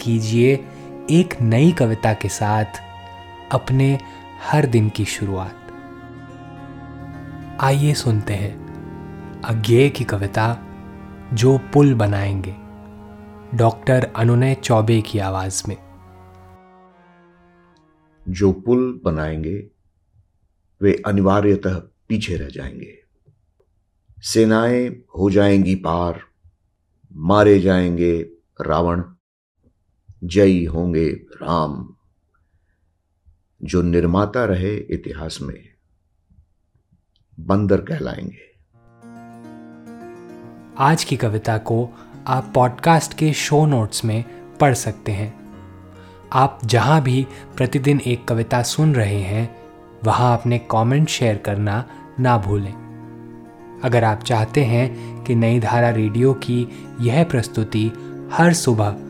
कीजिए एक नई कविता के साथ अपने हर दिन की शुरुआत। आइए सुनते हैं अज्ञे की कविता जो पुल बनाएँगे। डॉक्टर अनुनय चौबे की आवाज़ में। जो पुल बनाएँगे, वे अनिवार्यतः पीछे रह जाएँगे। सेनाएँ हो जाएँगी पार, मारे जाएँगे रावण। जयी होंगे राम। जो निर्माता रहे इतिहास में बंदर कहलाएँगे। आज की कविता को आप पॉडकास्ट के शो नोट्स में पढ़ सकते हैं। आप जहाँ भी प्रतिदिन एक कविता सुन रहे हैं वहाँ अपने कमेंट शेयर करना ना भूलें। अगर आप चाहते हैं कि नई धारा रेडियो की यह प्रस्तुति हर सुबह